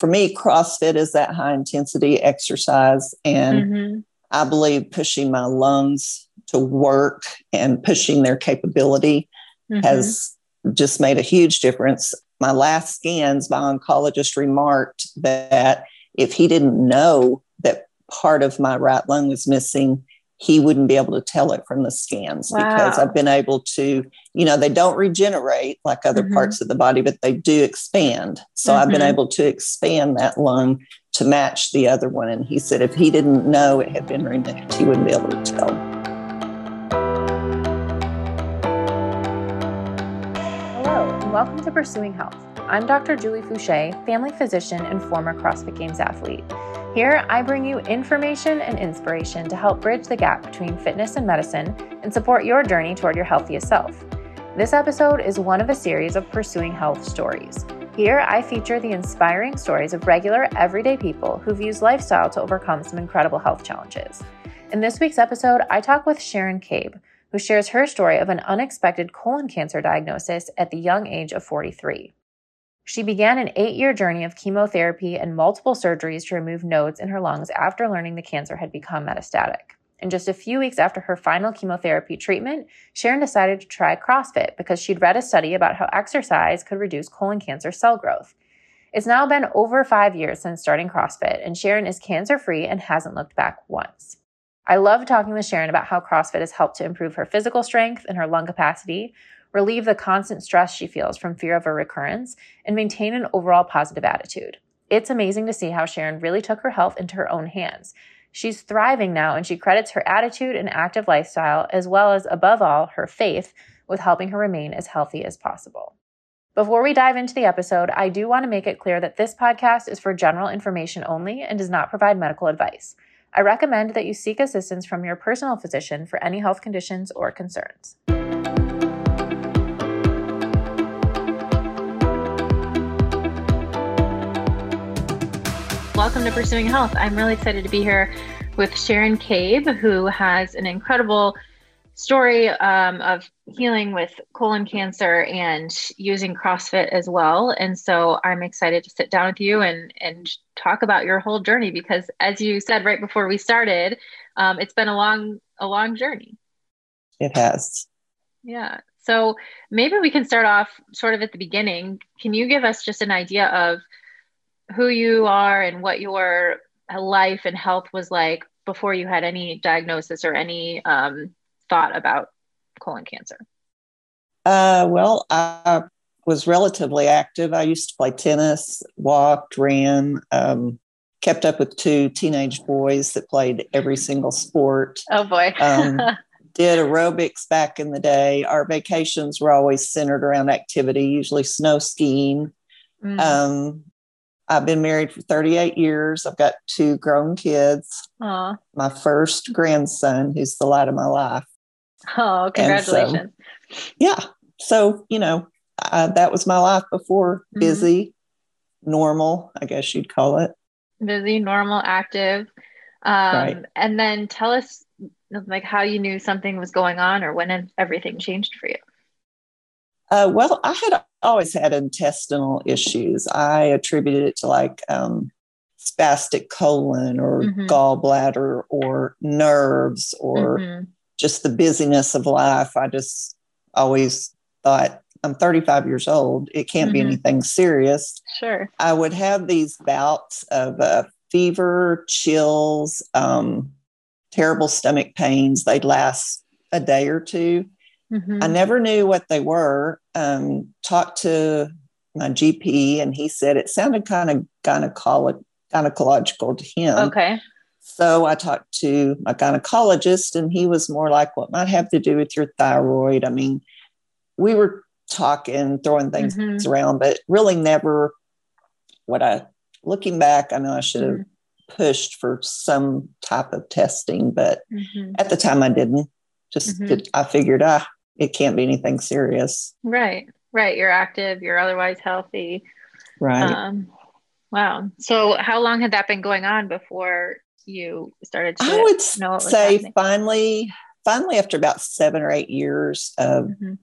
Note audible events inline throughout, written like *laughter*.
for me, CrossFit is that high intensity exercise. And mm-hmm. I believe pushing my lungs to work and pushing their capability mm-hmm. has just made a huge difference. My last scans, my oncologist remarked that if he didn't know that part of my right lung was missing, he wouldn't be able to tell it from the scans wow. because I've been able to, you know, they don't regenerate like other mm-hmm. parts of the body, but they do expand. So mm-hmm. I've been mm-hmm. able to expand that lung to match the other one. And he said if he didn't know it had been removed, he wouldn't be able to tell. Hello, and welcome to Pursuing Health. I'm Dr. Julie Foucher, family physician and former CrossFit Games athlete. Here, I bring you information and inspiration to help bridge the gap between fitness and medicine and support your journey toward your healthiest self. This episode is one of a series of Pursuing Health stories. Here, I feature the inspiring stories of regular, everyday people who've used lifestyle to overcome some incredible health challenges. In this week's episode, I talk with Sharon Cabe, who shares her story of an unexpected colon cancer diagnosis at the young age of 43. She began an eight year journey of chemotherapy and multiple surgeries to remove nodes in her lungs after learning the cancer had become metastatic. And just a few weeks after her final chemotherapy treatment, Sharon decided to try CrossFit because she'd read a study about how exercise could reduce colon cancer cell growth. It's now been over five years since starting CrossFit, and Sharon is cancer free and hasn't looked back once. I love talking with Sharon about how CrossFit has helped to improve her physical strength and her lung capacity, relieve the constant stress she feels from fear of a recurrence, and maintain an overall positive attitude. It's amazing to see how Sharon really took her health into her own hands. She's thriving now, and she credits her attitude and active lifestyle, as well as, above all, her faith, with helping her remain as healthy as possible. Before we dive into the episode, I do want to make it clear that this podcast is for general information only and does not provide medical advice. I recommend that you seek assistance from your personal physician for any health conditions or concerns. Welcome to Pursuing Health. I'm really excited to be here with Sharon Cabe, who has an incredible story um, of healing with colon cancer and using CrossFit as well. And so I'm excited to sit down with you and and talk about your whole journey because, as you said right before we started, um, it's been a long a long journey. It has. Yeah. So maybe we can start off sort of at the beginning. Can you give us just an idea of who you are and what your life and health was like before you had any diagnosis or any um, thought about colon cancer? Uh, well, I was relatively active. I used to play tennis, walked, ran, um, kept up with two teenage boys that played every single sport. Oh boy. um, *laughs* did aerobics back in the day. Our vacations were always centered around activity, usually snow skiing. Mm. Um, I've been married for 38 years. I've got two grown kids. Aww. My first grandson, who's the light of my life. Oh, congratulations. So, yeah. So, you know, I, that was my life before mm-hmm. busy, normal, I guess you'd call it. Busy, normal, active. Um, right. And then tell us like how you knew something was going on or when everything changed for you. Uh, well, I had always had intestinal issues. I attributed it to like um, spastic colon or mm-hmm. gallbladder or nerves or mm-hmm. just the busyness of life. I just always thought, I'm 35 years old. It can't mm-hmm. be anything serious. Sure. I would have these bouts of uh, fever, chills, um, terrible stomach pains. They'd last a day or two. Mm-hmm. I never knew what they were. Um, talked to my GP, and he said it sounded kind of gynecolo- gynecological to him. Okay. So I talked to my gynecologist, and he was more like, "What might have to do with your thyroid?" I mean, we were talking, throwing things mm-hmm. around, but really never. What I looking back, I know I should have mm-hmm. pushed for some type of testing, but mm-hmm. at the time I didn't. Just mm-hmm. I figured, ah, it can't be anything serious. Right. Right. You're active, you're otherwise healthy. Right. Um, wow. So how long had that been going on before you started to I would say happening? finally finally after about 7 or 8 years of mm-hmm.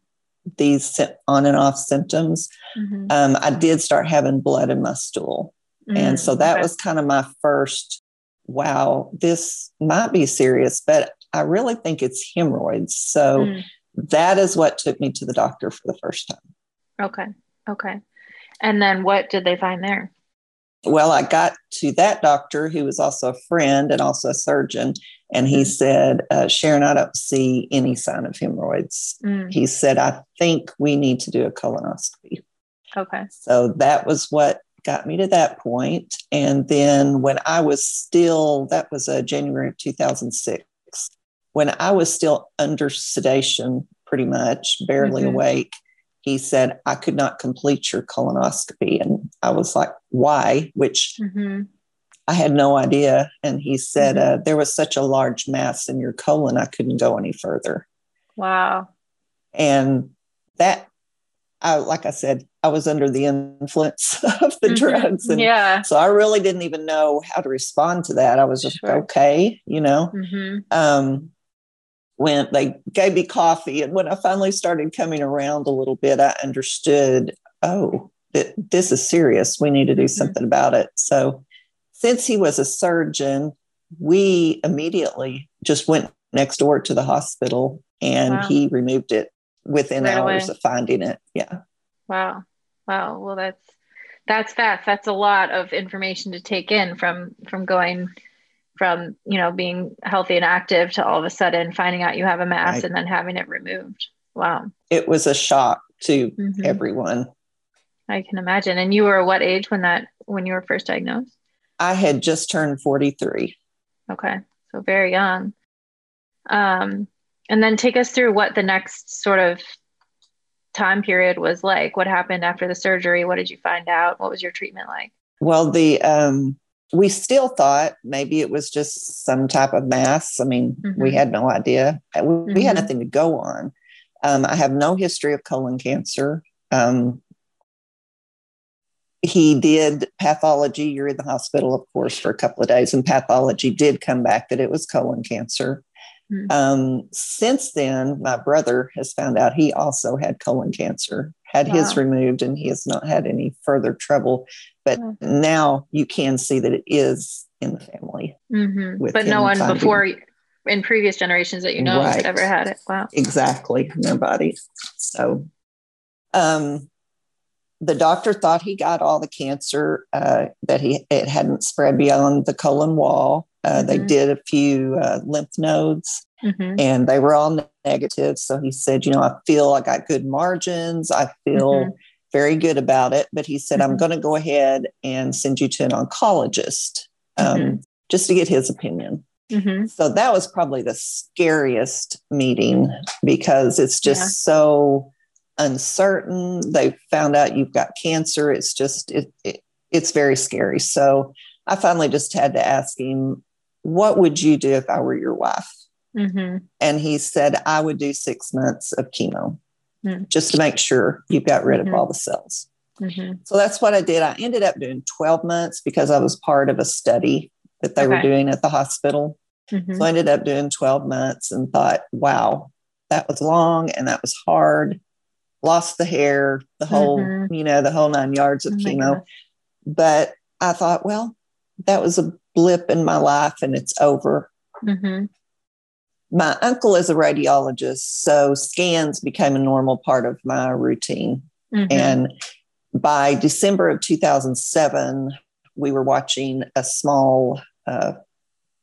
these on and off symptoms, mm-hmm. um, I did start having blood in my stool. Mm, and so that okay. was kind of my first wow, this might be serious, but I really think it's hemorrhoids. So mm. That is what took me to the doctor for the first time. Okay. Okay. And then what did they find there? Well, I got to that doctor who was also a friend and also a surgeon. And he mm. said, uh, Sharon, I don't see any sign of hemorrhoids. Mm. He said, I think we need to do a colonoscopy. Okay. So that was what got me to that point. And then when I was still, that was a uh, January of 2006, when I was still under sedation, pretty much, barely mm-hmm. awake, he said, I could not complete your colonoscopy. And I was like, why? Which mm-hmm. I had no idea. And he said, mm-hmm. uh, there was such a large mass in your colon, I couldn't go any further. Wow. And that, I, like I said, I was under the influence *laughs* of the mm-hmm. drugs. And yeah. So I really didn't even know how to respond to that. I was just sure. okay, you know. Mm-hmm. Um, when they gave me coffee, and when I finally started coming around a little bit, I understood, oh, that this is serious. We need to do mm-hmm. something about it. So since he was a surgeon, we immediately just went next door to the hospital and wow. he removed it within right hours away. of finding it. Yeah. Wow. Wow. Well, that's that's fast. That's a lot of information to take in from from going from you know being healthy and active to all of a sudden finding out you have a mass right. and then having it removed. Wow. It was a shock to mm-hmm. everyone. I can imagine. And you were what age when that when you were first diagnosed? I had just turned 43. Okay. So very young. Um, and then take us through what the next sort of time period was like. What happened after the surgery? What did you find out? What was your treatment like? Well, the um, we still thought maybe it was just some type of mass. I mean, mm-hmm. we had no idea. We, mm-hmm. had nothing to go on. Um, I have no history of colon cancer. Um, he did pathology. You're in the hospital, of course, for a couple of days, and pathology did come back that it was colon cancer. Mm-hmm. Um, since then, my brother has found out he also had colon cancer, had wow. his removed, and he has not had any further trouble. But wow. now you can see that it is in the family. Mm-hmm. But no one finding, before in previous generations that you know right. ever had it. Wow. Exactly. Nobody. So, um, the doctor thought he got all the cancer uh, that he it hadn't spread beyond the colon wall uh, mm-hmm. They did a few uh, lymph nodes mm-hmm. and they were all negative. So he said, You know, I feel I got good margins. I feel mm-hmm. very good about it. But he said, I'm mm-hmm. going to go ahead and send you to an oncologist um, mm-hmm. just to get his opinion. Mm-hmm. So that was probably the scariest meeting because it's just yeah. so uncertain. They found out you've got cancer. It's just, it, it, it's very scary. So I finally just had to ask him, what would you do if I were your wife? Mm-hmm. And he said, I would do six months of chemo mm-hmm. just to make sure you've got rid mm-hmm. of all the cells. Mm-hmm. So that's what I did. I ended up doing 12 months because I was part of a study that they okay. were doing at the hospital. Mm-hmm. So I ended up doing 12 months and thought, wow, that was long and that was hard. Lost the hair, the whole, mm-hmm. you know, the whole nine yards of oh chemo. But I thought, well, that was a blip in my life and it's over. Mm-hmm. My uncle is a radiologist, so scans became a normal part of my routine. Mm-hmm. And by December of 2007, we were watching a small uh,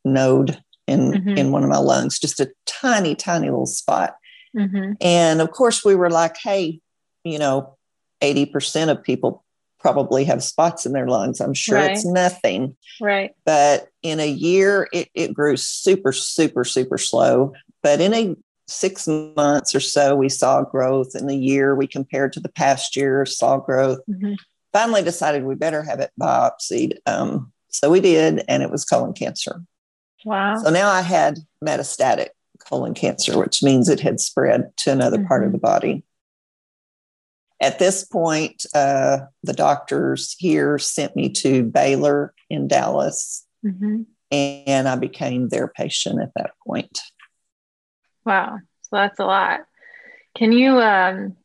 node in mm-hmm. in one of my lungs, just a tiny, tiny little spot. Mm-hmm. And of course, we were like, "Hey, you know, 80% of people probably have spots in their lungs. I'm sure right. it's nothing. Right. But in a year, it, it grew super, super, super slow. But in a six months or so, we saw growth. In the year, we compared to the past year, saw growth. Mm-hmm. Finally decided we better have it biopsied. Um, so we did, and it was colon cancer. Wow. So now I had metastatic colon cancer, which means it had spread to another mm-hmm. part of mm-hmm. the body. At this point, uh, the doctors here sent me to Baylor in Dallas, mm-hmm. and I became their patient at that point. Wow, so that's a lot. Can you um,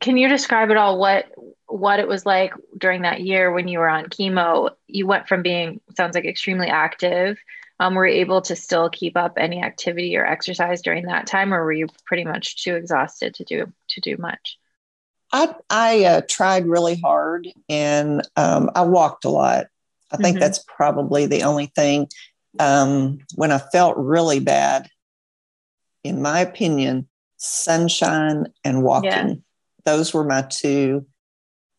can you describe at all what what it was like during that year when you were on chemo? You went from being sounds like extremely active. Um, were you able to still keep up any activity or exercise during that time, or were you pretty much too exhausted to do to do much? I I uh, tried really hard, and um, I walked a lot. I think mm-hmm. that's probably the only thing. Um, when I felt really bad, in my opinion, sunshine and walking. Yeah. Those were my two.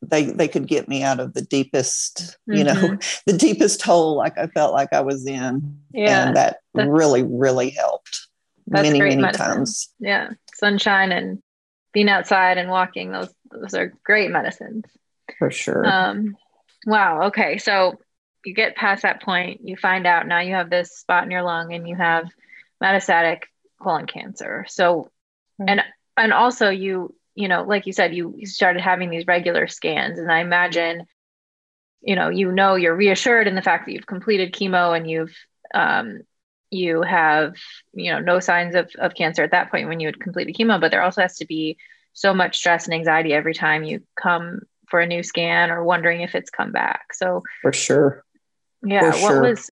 They they could get me out of the deepest, mm-hmm. you know, mm-hmm. *laughs* the deepest hole like I felt like I was in. Yeah. And that that's, really, really helped many, many medicine. times. Yeah. Sunshine and being outside and walking, those those are great medicines. For sure. Um wow. Okay. So you get past that point, you find out now you have this spot in your lung and you have metastatic colon cancer. So and and also you you know like you said you, you started having these regular scans and i imagine you know you know you're reassured in the fact that you've completed chemo and you've um, you have you know no signs of, of cancer at that point when you had completed chemo but there also has to be so much stress and anxiety every time you come for a new scan or wondering if it's come back so for sure yeah for what sure. was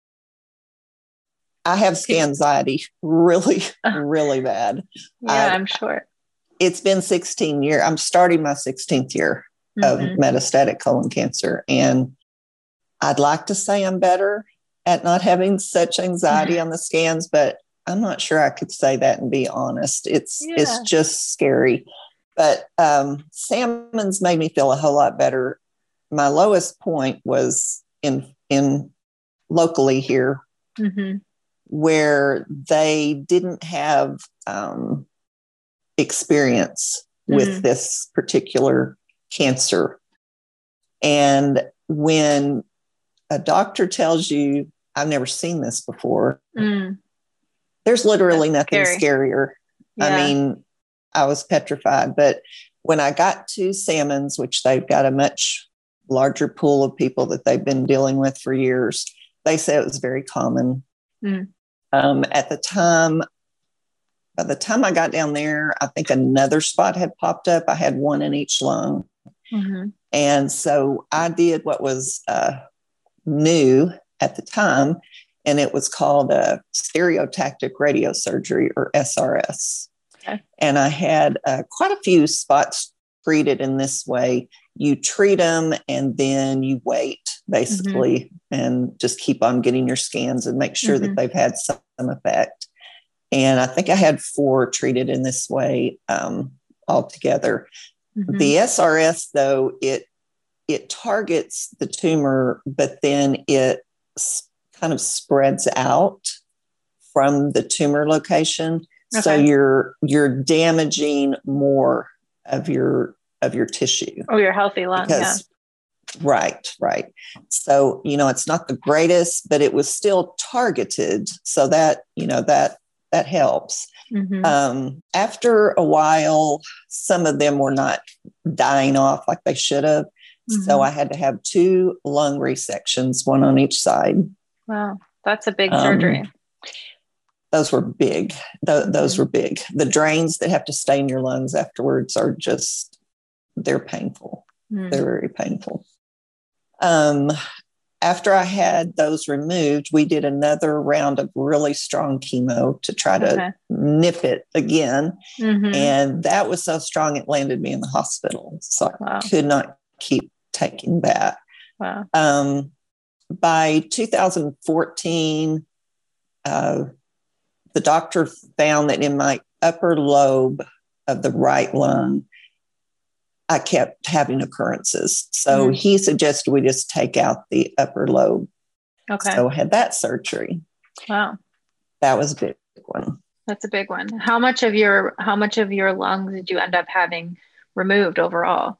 I have scan anxiety really, *laughs* really bad. Yeah, I, I'm sure. It's been 16 years. I'm starting my 16th year mm-hmm. of metastatic colon cancer. And I'd like to say I'm better at not having such anxiety *laughs* on the scans, but I'm not sure I could say that and be honest. It's yeah. it's just scary. But um, Sammons made me feel a whole lot better. My lowest point was in in locally here mm-hmm where they didn't have um, experience with mm-hmm. this particular cancer. And when a doctor tells you, I've never seen this before, mm. there's literally That's nothing scary. scarier. Yeah. I mean, I was petrified. But when I got to Sammons, which they've got a much larger pool of people that they've been dealing with for years, they said it was very common. Mm. Um, at the time, by the time I got down there, I think another spot had popped up. I had one in each lung. Mm-hmm. And so I did what was uh, new at the time, and it was called a stereotactic radiosurgery or SRS. Okay. And I had uh, quite a few spots treated in this way. You treat them and then you wait basically mm-hmm. and just keep on getting your scans and make sure mm-hmm. that they've had some effect. And I think I had four treated in this way um, altogether. Mm-hmm. The SRS, though, it it targets the tumor, but then it kind of spreads out from the tumor location. Okay. So you're you're damaging more of your of your tissue. Oh, your healthy lung. Because Right, right. So, you know, it's not the greatest, but it was still targeted. So that, you know, that that helps. Mm-hmm. Um, after a while, some of them were not dying off like they should have. Mm-hmm. So I had to have two lung resections, one on each side. Wow, that's a big surgery. Those were big. Th- those mm-hmm. were big. The drains that have to stay in your lungs afterwards are just, they're painful. Mm. They're very painful. Um, after I had those removed, we did another round of really strong chemo to try to okay. nip it again. Mm-hmm. And that was so strong, it landed me in the hospital. So wow. I could not keep taking that. Wow. Um, by 2014, uh, the doctor found that in my upper lobe of the right lung, I kept having occurrences. So mm he suggested we just take out the upper lobe. Okay. So I had that surgery. Wow. That was a big one. That's a big one. How much of your how much of your lungs did you end up having removed overall?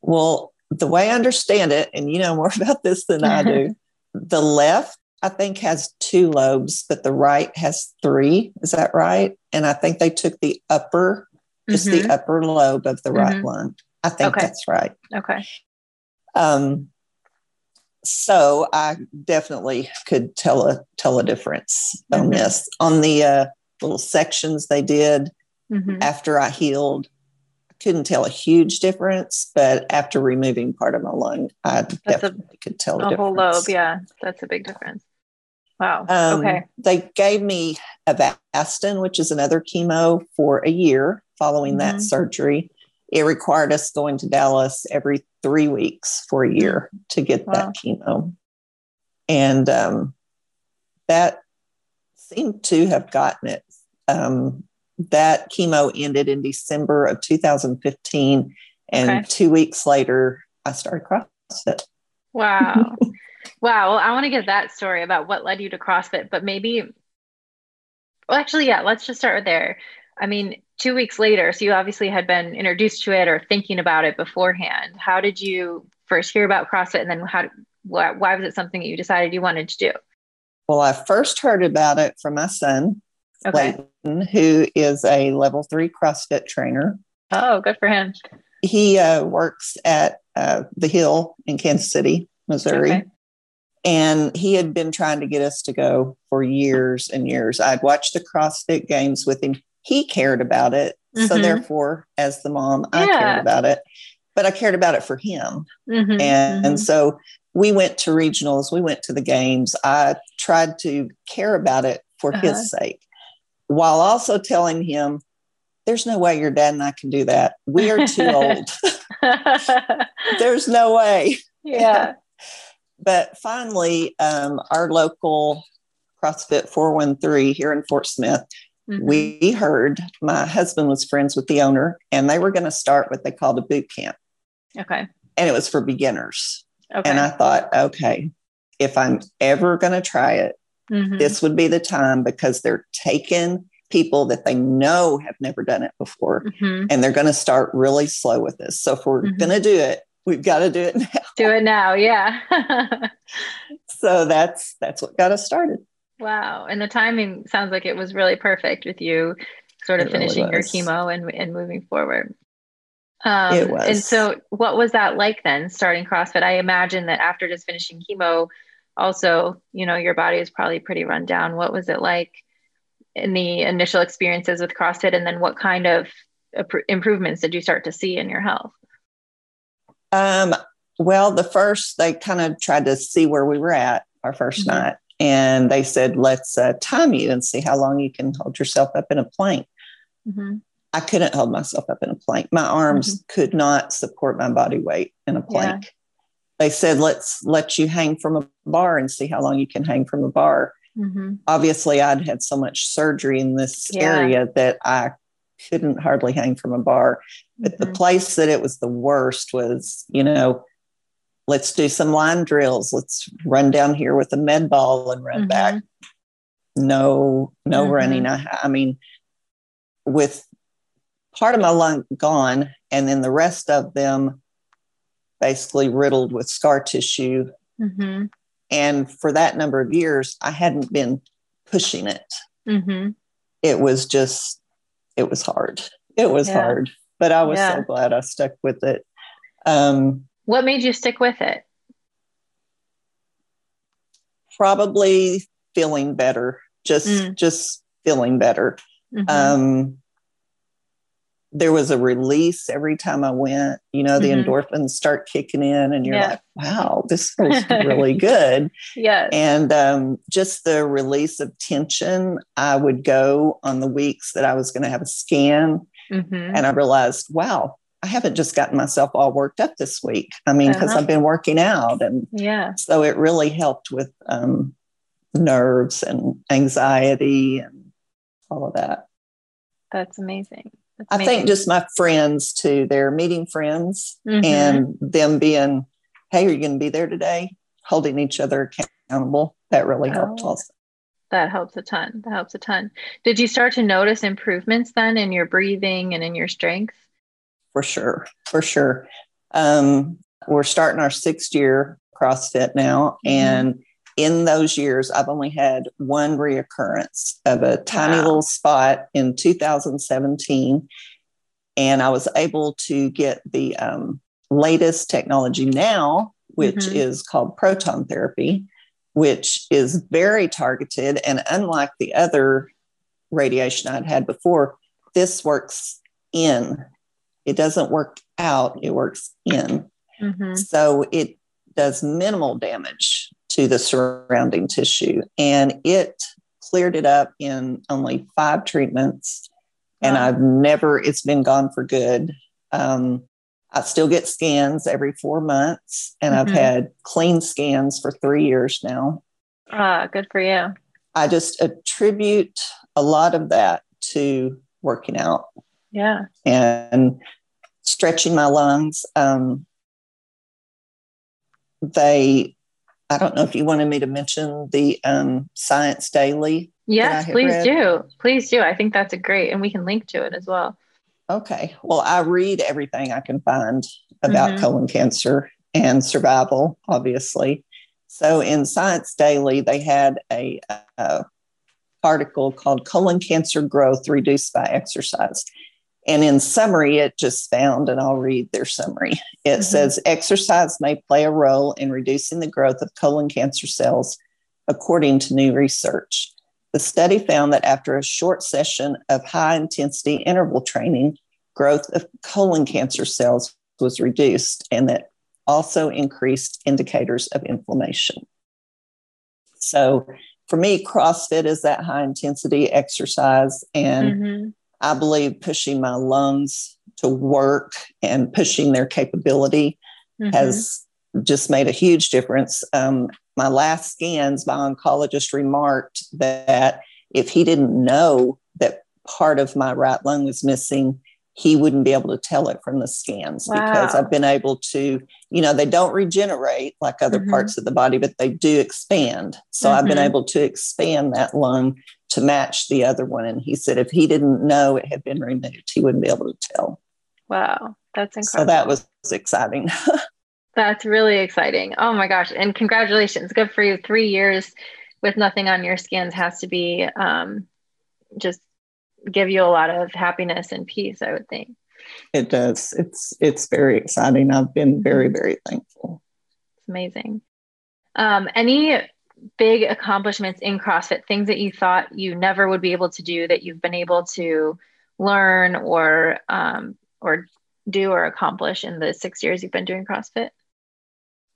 Well, the way I understand it, and you know more *laughs* about this than I do, *laughs* the left I think has two lobes, but the right has three. Is that right? And I think they took the upper just mm-hmm. the upper lobe of the right mm-hmm. lung. I think okay. that's right. Okay. Um, so I definitely could tell a tell a difference mm-hmm. on this. On the uh, little sections they did mm-hmm. after I healed, I couldn't tell a huge difference, but after removing part of my lung, I that's definitely a, could tell a, a whole lobe. Yeah, that's a big difference. Wow. Um, okay. They gave me Avastin, which is another chemo, for a year following mm-hmm. that surgery. It required us going to Dallas every three weeks for a year mm. to get wow. that chemo. And um, that seemed to have gotten it. Um, that chemo ended in December of 2015. And okay. two weeks later, I started CrossFit. Wow. *laughs* wow. Well, I want to get that story about what led you to CrossFit, but maybe, well, actually, yeah, let's just start there. I mean, two weeks later, so you obviously had been introduced to it or thinking about it beforehand. How did you first hear about CrossFit and then how, why, why was it something that you decided you wanted to do? Well, I first heard about it from my son, okay. Clayton, who is a level three CrossFit trainer. Oh, good for him. He uh, works at uh, the Hill in Kansas City, Missouri. Okay. And he had been trying to get us to go for years and years. I'd watched the CrossFit games with him. He cared about it. Mm-hmm. So, therefore, as the mom, I cared about it, but I cared about it for him. Mm-hmm. And, and mm-hmm. so we went to regionals, we went to the games. I tried to care about it for uh-huh. his sake while also telling him, There's no way your dad and I can do that. We are too old. *laughs* *laughs* There's no way. Yeah. *laughs* but finally, um, our local CrossFit 413 here in Fort Smith, mm-hmm. we heard my husband was friends with the owner and they were going to start what they called a boot camp. Okay. And it was for beginners. Okay. And I thought, okay, if I'm ever going to try it, Mm-hmm. This would be the time because they're taking people that they know have never done it before mm-hmm. and they're going to start really slow with this. So if we're mm-hmm. going to do it, we've got to do it now. Do it now, yeah. *laughs* so that's that's what got us started. Wow. And the timing sounds like it was really perfect with you sort of it finishing really your chemo and, and moving forward. Um, it was. And so, what was that like then, starting CrossFit? I imagine that after just finishing chemo, also, you know, your body is probably pretty run down. What was it like in the initial experiences with CrossFit? And then what kind of improvements did you start to see in your health? Um, well, the first, they kind of tried to see where we were at our 1st mm-hmm. night. And they said, let's uh, time you and see how long you can hold yourself up in a plank. Mm-hmm. I couldn't hold myself up in a plank. My arms mm-hmm. could not support my body weight in a plank. Yeah they said let's let you hang from a bar and see how long you can hang from a bar mm-hmm. obviously i'd had so much surgery in this yeah. area that i couldn't hardly hang from a bar but mm-hmm. the place that it was the worst was you know let's do some line drills let's run down here with a med ball and run mm-hmm. back no no mm-hmm. running I, I mean with part of my lung gone and then the rest of them basically riddled with scar tissue. Mm-hmm. And for that number of years, I hadn't been pushing it. Mm-hmm. It was just, it was hard. It was yeah. hard, but I was yeah. so glad I stuck with it. Um, what made you stick with it? Probably feeling better, just mm. just feeling better. Mm-hmm. Um, there was a release every time I went. You know, the mm-hmm. endorphins start kicking in, and you're yeah. like, wow, this *laughs* feels really good. Yeah. And um, just the release of tension. I would go on the weeks that I was going to have a scan, mm-hmm. and I realized, wow, I haven't just gotten myself all worked up this week. I mean, because uh-huh. I've been working out. And yeah. So it really helped with um, nerves and anxiety and all of that. That's amazing. I think just my friends too. They're meeting friends mm-hmm. and them being, hey, are you going to be there today? Holding each other accountable. That really helped oh, also. That helps a ton. That helps a ton. Did you start to notice improvements then in your breathing and in your strength? For sure. For sure. Um, we're starting our sixth year CrossFit now. Mm-hmm. And in those years, I've only had one reoccurrence of a tiny wow. little spot in 2017. And I was able to get the um, latest technology now, which mm-hmm. is called proton therapy, which is very targeted. And unlike the other radiation I'd had before, this works in it doesn't work out, it works in. Mm-hmm. So it does minimal damage to the surrounding tissue. And it cleared it up in only five treatments. And wow. I've never, it's been gone for good. Um, I still get scans every four months, and mm-hmm. I've had clean scans for three years now. Ah, good for you. I just attribute a lot of that to working out. Yeah. And stretching my lungs. Um, they, I don't know if you wanted me to mention the um, Science Daily. Yes, please read. do. Please do. I think that's a great, and we can link to it as well. Okay. Well, I read everything I can find about mm-hmm. colon cancer and survival, obviously. So in Science Daily, they had a, a article called "Colon Cancer Growth Reduced by Exercise." And in summary, it just found, and I'll read their summary. It mm-hmm. says exercise may play a role in reducing the growth of colon cancer cells, according to new research. The study found that after a short session of high intensity interval training, growth of colon cancer cells was reduced, and that also increased indicators of inflammation. So, for me, CrossFit is that high intensity exercise, and mm-hmm. I believe pushing my lungs to work and pushing their capability mm-hmm. has just made a huge difference. Um, my last scans, my oncologist remarked that if he didn't know that part of my right lung was missing, he wouldn't be able to tell it from the scans wow. because I've been able to, you know, they don't regenerate like other mm-hmm. parts of the body, but they do expand. So mm-hmm. I've been mm-hmm. able to expand that lung to match the other one. And he said if he didn't know it had been removed, he wouldn't be able to tell. Wow, that's incredible. So that was exciting. *laughs* that's really exciting. Oh my gosh. And congratulations. Good for you. Three years with nothing on your scans has to be um, just give you a lot of happiness and peace, I would think. It does. It's it's very exciting. I've been very, mm-hmm. very thankful. It's amazing. Um, any big accomplishments in CrossFit, things that you thought you never would be able to do that you've been able to learn or um, or do or accomplish in the six years you've been doing CrossFit?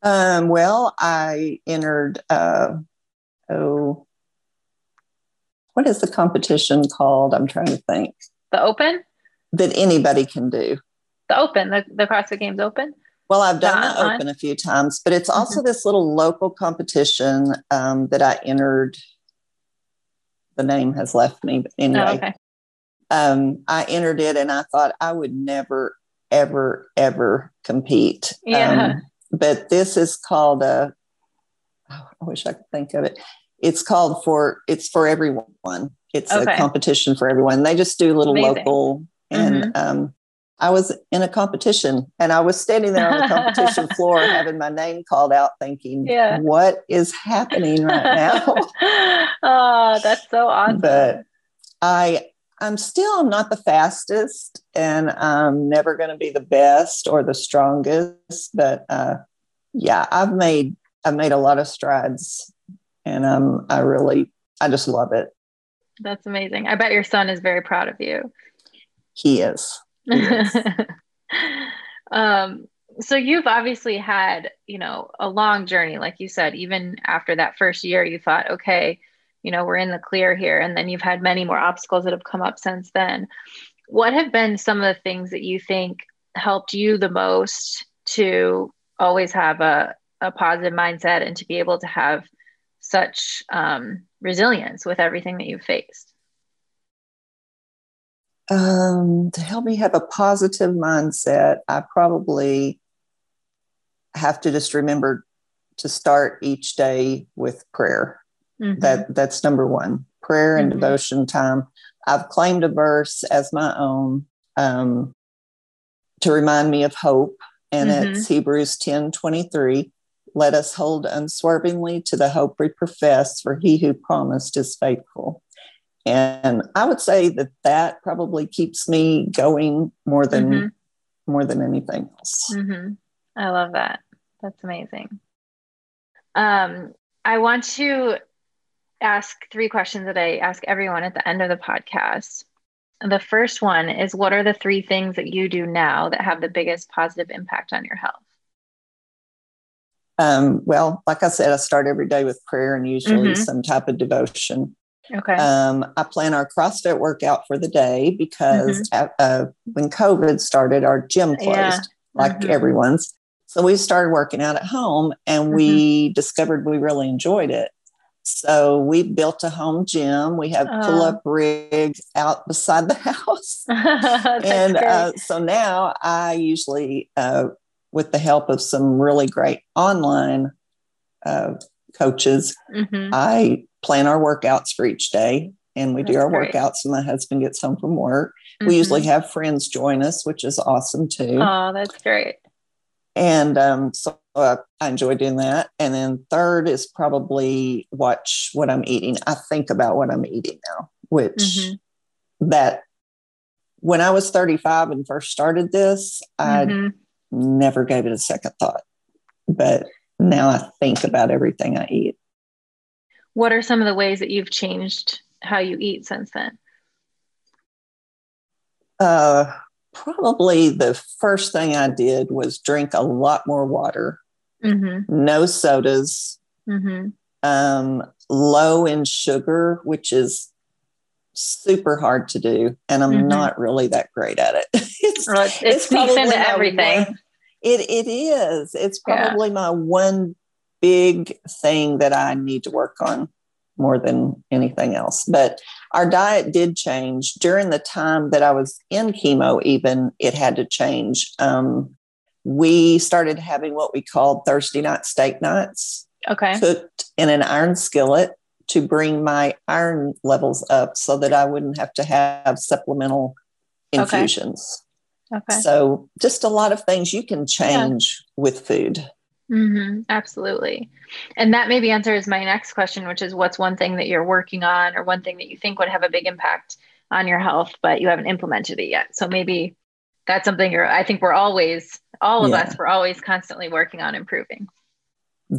Um, well, I entered. Uh, oh, what is the competition called? I'm trying to think. The Open. That anybody can do. The Open, the, the CrossFit Games Open. Well, I've done Not the Open a few times, but it's also mm-hmm. this little local competition um, that I entered. The name has left me, but anyway. Oh, okay. um, I entered it and I thought I would never, ever, ever compete. Yeah. Um, but this is called a, oh, I wish I could think of it. It's called for, it's for everyone. It's okay. a competition for everyone. They just do little Amazing. local and mm-hmm. um, I was in a competition and I was standing there on the competition *laughs* floor having my name called out, thinking, yeah. what is happening right *laughs* now? oh, that's so awesome. But I I'm still not the fastest and I'm never going to be the best or the strongest, but uh, yeah, I've made I've made a lot of strides and um I really I just love it. That's amazing. I bet your son is very proud of you. He is. *laughs* um, so you've obviously had, you know, a long journey, like you said, even after that first year, you thought, okay, you know, we're in the clear here. And then you've had many more obstacles that have come up since then. What have been some of the things that you think helped you the most to always have a, a positive mindset and to be able to have such um, resilience with everything that you've faced? Um, to help me have a positive mindset, I probably have to just remember to start each day with prayer. Mm-hmm. That that's number one. Prayer and mm-hmm. devotion time. I've claimed a verse as my own um, to remind me of hope, and mm-hmm. it's Hebrews 10 23. Let us hold unswervingly to the hope we profess, for he who promised is faithful. And I would say that that probably keeps me going more than mm-hmm. more than anything else. Mm-hmm. I love that. That's amazing. Um, I want to ask three questions that I ask everyone at the end of the podcast. The first one is what are the three things that you do now that have the biggest positive impact on your health? Um, well, like I said, I start every day with prayer and usually mm-hmm. some type of devotion. Okay. Um, I plan our CrossFit workout for the day because mm-hmm. uh, when COVID started, our gym closed, yeah. like mm-hmm. everyone's. So we started working out at home and we mm-hmm. discovered we really enjoyed it. So we built a home gym. We have oh. pull up rigs out beside the *laughs* house. *laughs* and uh, so now I usually, uh, with the help of some really great online uh, coaches, mm-hmm. I plan our workouts for each day and we that's do our great. workouts when my husband gets home from work. Mm-hmm. We usually have friends join us, which is awesome too. Oh, that's great. And um, so uh, I enjoy doing that. And then third is probably watch what I'm eating. I think about what I'm eating now, which mm-hmm. that when I was 35 and first started this, I mm-hmm. Never gave it a second thought. But now I think about everything I eat. What are some of the ways that you've changed how you eat since then? Uh, probably the first thing I did was drink a lot more water, mm-hmm. no sodas, mm-hmm. um, low in sugar, which is super hard to do. And I'm mm-hmm. not really that great at it. *laughs* it's, well, it, it sneaks into everything. It, it is. It's probably yeah. my one big thing that I need to work on more than anything else. But our diet did change during the time that I was in chemo, even it had to change. Um, we started having what we called Thursday night steak nights. Okay. Cooked in an iron skillet to bring my iron levels up so that I wouldn't have to have supplemental infusions. Okay. So, just a lot of things you can change yeah. with food. Mm-hmm, absolutely. And that maybe answers my next question, which is what's one thing that you're working on or one thing that you think would have a big impact on your health, but you haven't implemented it yet. So maybe that's something you're, I think we're always, all of yeah. us, we're always constantly working on improving.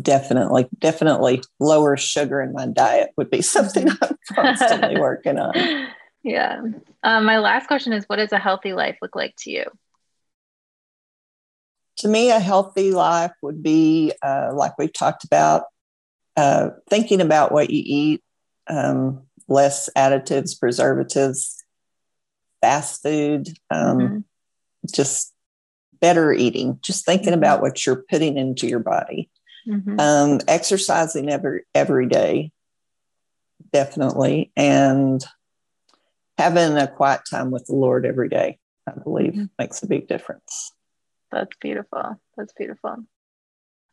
Definitely, definitely lower sugar in my diet would be *laughs* something I'm constantly working on. *laughs* Yeah. Um, my last question is what does a healthy life look like to you? to me, a healthy life would be uh, like we've talked about, uh, thinking about what you eat, um, less additives, preservatives, fast food, um, mm-hmm. just better eating, just thinking mm-hmm. about what you're putting into your body. Mm-hmm. Um, exercising every every day, definitely, and having a quiet time with the Lord every day, I believe, mm-hmm. makes a big difference. That's beautiful. That's beautiful.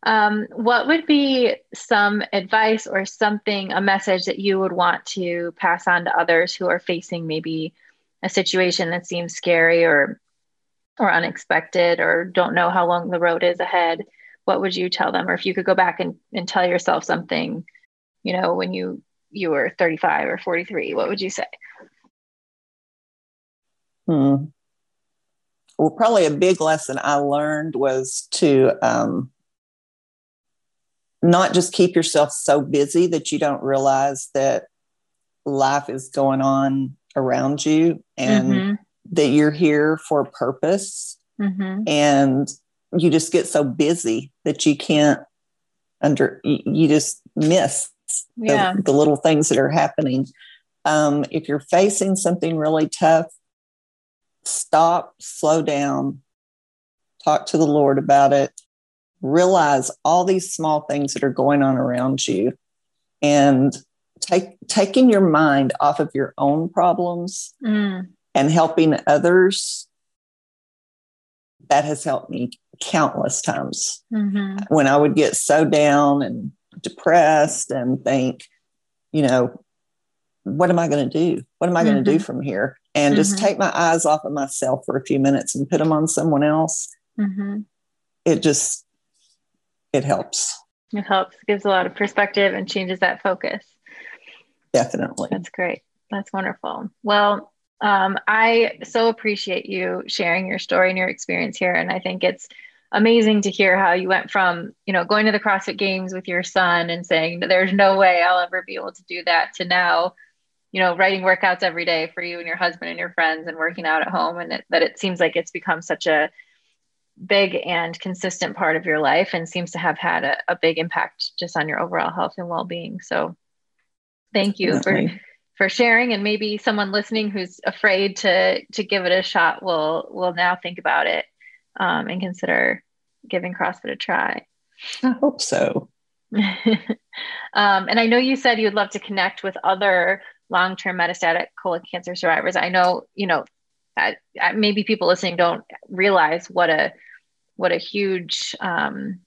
Um, what would be some advice or something, a message that you would want to pass on to others who are facing maybe a situation that seems scary or or unexpected or don't know how long the road is ahead? What would you tell them? Or if you could go back and, and tell yourself something, you know, when you you were 35 or 43, what would you say? Hmm well, probably a big lesson I learned was to um, not just keep yourself so busy that you don't realize that life is going on around you and mm-hmm. that you're here for a purpose. Mm-hmm. And you just get so busy that you can't under, you just miss yeah. the, the little things that are happening. Um, if you're facing something really tough, stop, slow down, talk to the Lord about it, realize all these small things that are going on around you, and take taking your mind off of your own problems mm. and helping others. That has helped me countless times mm-hmm. when I would get so down and depressed and think, you know, what am I going to do? What am I mm-hmm. going to do from here? and mm-hmm. just take my eyes off of myself for a few minutes and put them on someone else mm-hmm. it just it helps it helps gives a lot of perspective and changes that focus definitely that's great that's wonderful well um, i so appreciate you sharing your story and your experience here and i think it's amazing to hear how you went from you know going to the crossfit games with your son and saying there's no way i'll ever be able to do that to now you know, writing workouts every day for you and your husband and your friends and working out at home. And it, that it seems like it's become such a big and consistent part of your life and seems to have had a, a big impact just on your overall health and well-being. So thank you Definitely. for for sharing and maybe someone listening who's afraid to to give it a shot will will now think about it um, and consider giving CrossFit a try. I hope so. *laughs* um, and I know you said you'd love to connect with other long-term metastatic colon cancer survivors. I know, you know, I, I, maybe people listening don't realize what a what a huge um,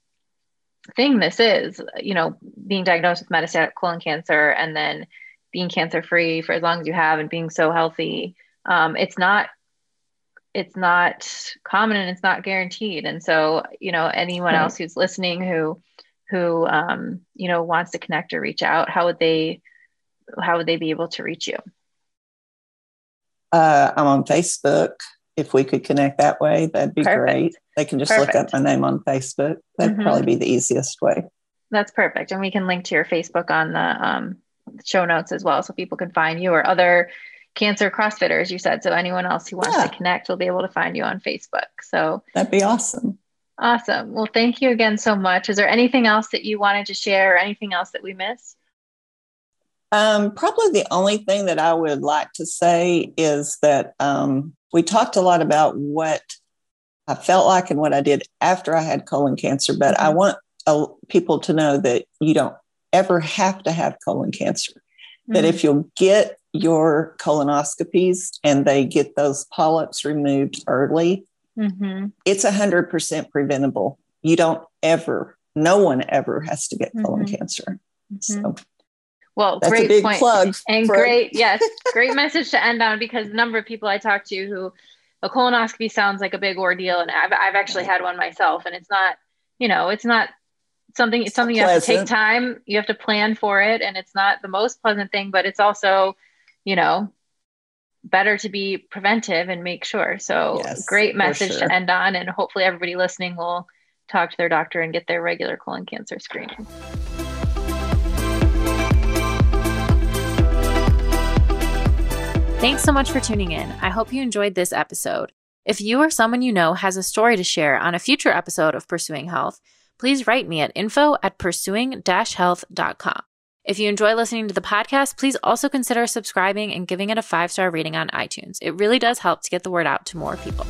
thing this is. You know, being diagnosed with metastatic colon cancer and then being cancer free for as long as you have and being so healthy. Um, it's not it's not common and it's not guaranteed. And so, you know, anyone else who's listening who who um, you know wants to connect or reach out, how would they how would they be able to reach you? Uh, I'm on Facebook. If we could connect that way, that'd be perfect. great. They can just perfect. look up my name on Facebook. That'd mm-hmm. probably be the easiest way. That's perfect. And we can link to your Facebook on the um, show notes as well so people can find you or other cancer crossfitters you said so anyone else who wants yeah. to connect will be able to find you on facebook so that'd be awesome awesome well thank you again so much is there anything else that you wanted to share or anything else that we missed um, probably the only thing that i would like to say is that um, we talked a lot about what i felt like and what i did after i had colon cancer but mm-hmm. i want uh, people to know that you don't ever have to have colon cancer mm-hmm. that if you'll get your colonoscopies and they get those polyps removed early, mm-hmm. it's 100% preventable. You don't ever, no one ever has to get colon mm-hmm. cancer. Mm-hmm. So, well, that's great point. plug. And for- great, *laughs* yes, great message to end on because the number of people I talk to who a colonoscopy sounds like a big ordeal. And I've, I've actually had one myself and it's not, you know, it's not something, it's something you have to take time. You have to plan for it. And it's not the most pleasant thing, but it's also, you know, better to be preventive and make sure. So yes, great message sure. to end on. And hopefully everybody listening will talk to their doctor and get their regular colon cancer screening. Thanks so much for tuning in. I hope you enjoyed this episode. If you or someone you know has a story to share on a future episode of Pursuing Health, please write me at info at pursuing-health.com. If you enjoy listening to the podcast, please also consider subscribing and giving it a five star rating on iTunes. It really does help to get the word out to more people.